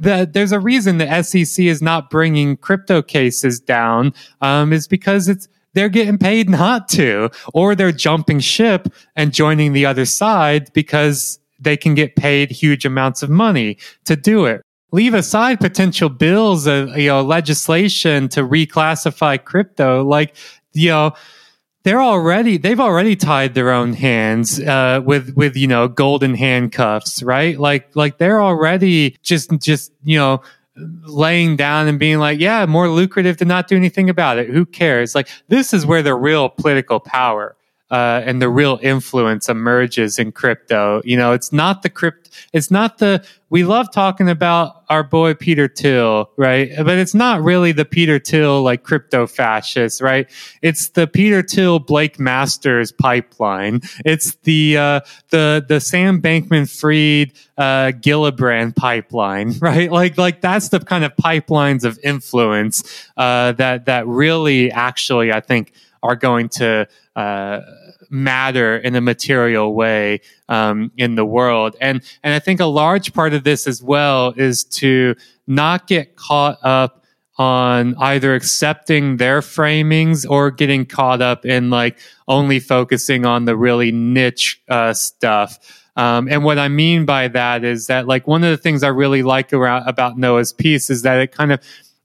The, there's a reason the SEC is not bringing crypto cases down, um, is because it's they're getting paid not to, or they're jumping ship and joining the other side because they can get paid huge amounts of money to do it. Leave aside potential bills of you know legislation to reclassify crypto, like you know they're already they've already tied their own hands uh, with with you know golden handcuffs, right? Like like they're already just just you know laying down and being like, yeah, more lucrative to not do anything about it. Who cares? Like this is where the real political power uh, and the real influence emerges in crypto. You know, it's not the crypt, it's not the, we love talking about our boy Peter Thiel, right? But it's not really the Peter Thiel like crypto fascist, right? It's the Peter Thiel Blake Masters pipeline. It's the, uh, the, the Sam Bankman Fried, uh, Gillibrand pipeline, right? Like, like that's the kind of pipelines of influence, uh, that, that really actually, I think, are going to uh, matter in a material way um, in the world. And and I think a large part of this as well is to not get caught up on either accepting their framings or getting caught up in like only focusing on the really niche uh, stuff. Um, and what I mean by that is that like one of the things I really like around, about Noah's piece is that it kind of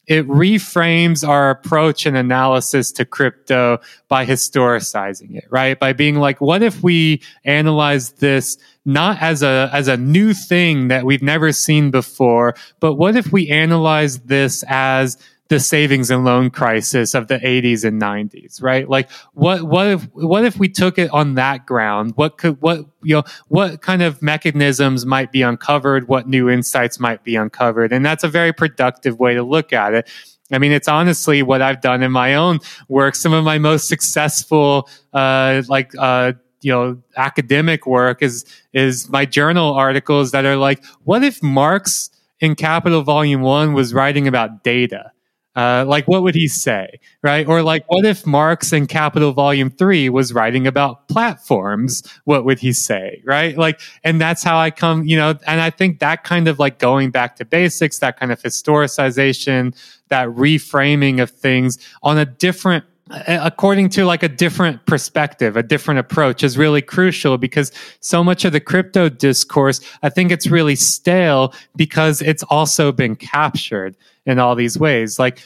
it reframes our approach and analysis to crypto by historicizing it, right? By being like, what if we analyze this not as a as a new thing that we've never seen before, but what if we analyze this as the savings and loan crisis of the 80s and 90s right like what what if what if we took it on that ground what could what you know what kind of mechanisms might be uncovered what new insights might be uncovered and that's a very productive way to look at it I mean, it's honestly what I've done in my own work. Some of my most successful, uh, like, uh, you know, academic work is, is my journal articles that are like, what if Marx in Capital Volume One was writing about data? Uh, like, what would he say? Right? Or like, what if Marx in Capital Volume 3 was writing about platforms? What would he say? Right? Like, and that's how I come, you know, and I think that kind of like going back to basics, that kind of historicization, that reframing of things on a different according to like a different perspective, a different approach is really crucial because so much of the crypto discourse, I think it's really stale because it's also been captured in all these ways. Like,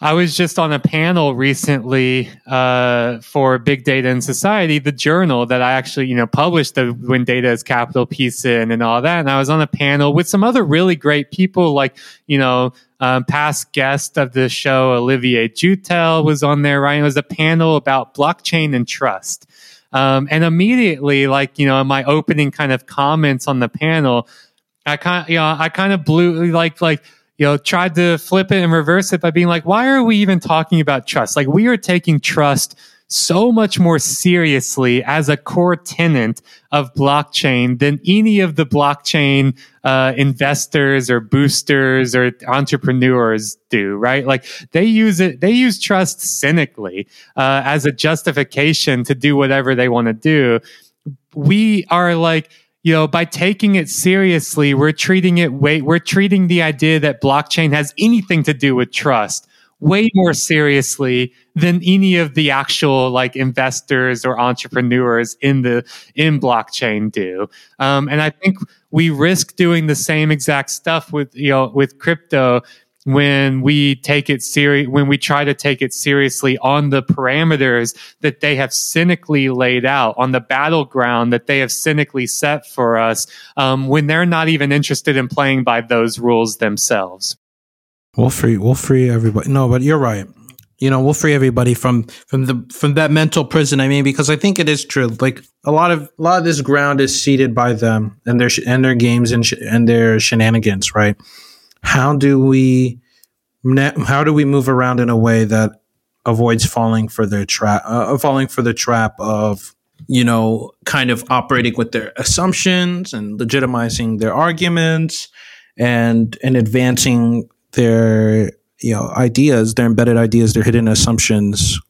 I was just on a panel recently uh, for Big Data in Society, the journal that I actually, you know, published the When Data is Capital piece in and all that. And I was on a panel with some other really great people, like, you know, um, past guest of the show, Olivier Jutel was on there, right? It was a panel about blockchain and trust. Um, and immediately, like, you know, in my opening kind of comments on the panel, I kind of, you know, I kind of blew, like, like, you know, tried to flip it and reverse it by being like, why are we even talking about trust? Like, we are taking trust so much more seriously as a core tenant of blockchain than any of the blockchain uh, investors or boosters or entrepreneurs do, right? Like they use it, they use trust cynically uh, as a justification to do whatever they want to do. We are like, you know, by taking it seriously, we're treating it way, we're treating the idea that blockchain has anything to do with trust way more seriously than any of the actual like investors or entrepreneurs in the in blockchain do. Um, and I think we risk doing the same exact stuff with you know with crypto when we take it serious when we try to take it seriously on the parameters that they have cynically laid out on the battleground that they have cynically set for us um, when they're not even interested in playing by those rules themselves We'll free we'll free everybody. No, but you're right. You know, we'll free everybody from from the from that mental prison. I mean, because I think it is true. Like a lot of a lot of this ground is ceded by them and their and their games and sh- and their shenanigans. Right? How do we how do we move around in a way that avoids falling for their trap uh, falling for the trap of you know kind of operating with their assumptions and legitimizing their arguments and and advancing their you know ideas, their embedded ideas, their hidden assumptions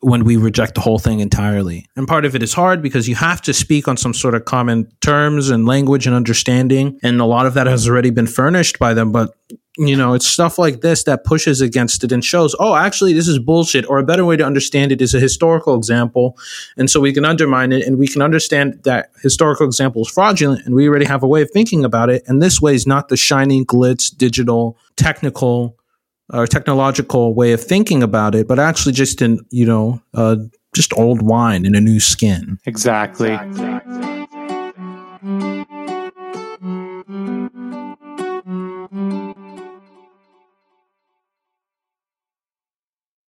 when we reject the whole thing entirely. And part of it is hard because you have to speak on some sort of common terms and language and understanding. And a lot of that has already been furnished by them. But, you know, it's stuff like this that pushes against it and shows, oh, actually, this is bullshit. Or a better way to understand it is a historical example. And so we can undermine it and we can understand that historical example is fraudulent. And we already have a way of thinking about it. And this way is not the shiny, glitz, digital, technical, or technological way of thinking about it, but actually just in, you know, uh, just old wine in a new skin. Exactly. exactly.